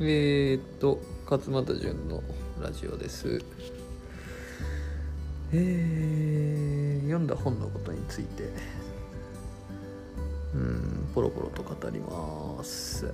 えー、っと勝俣淳のラジオです。えー、読んだ本のことについてうんポロポロと語ります。